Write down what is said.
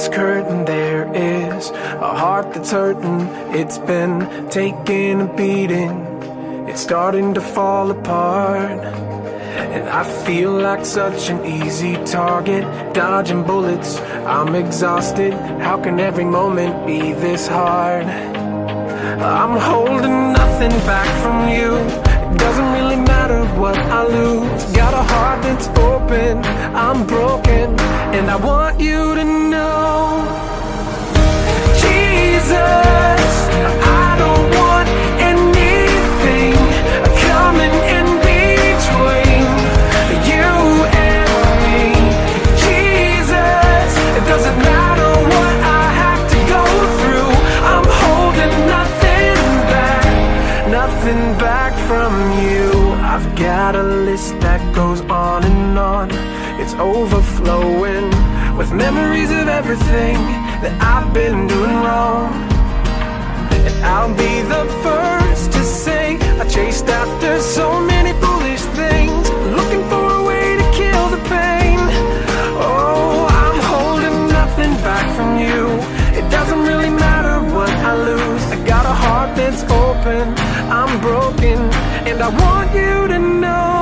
certain there is a heart that's hurting. It's been taking a beating. It's starting to fall apart. And I feel like such an easy target, dodging bullets. I'm exhausted. How can every moment be this hard? I'm holding nothing back from you. It doesn't really matter what I lose. Got a heart that's open. I'm broken, and I want you to know, list that goes on and on. It's overflowing with memories of everything that I've been doing wrong. And I'll be the first to say I chased after so many foolish things, looking for a way to kill the pain. Oh, I'm holding nothing back from you. It doesn't really matter what I lose. I got a heart that's open, I'm broken, and I want you to know.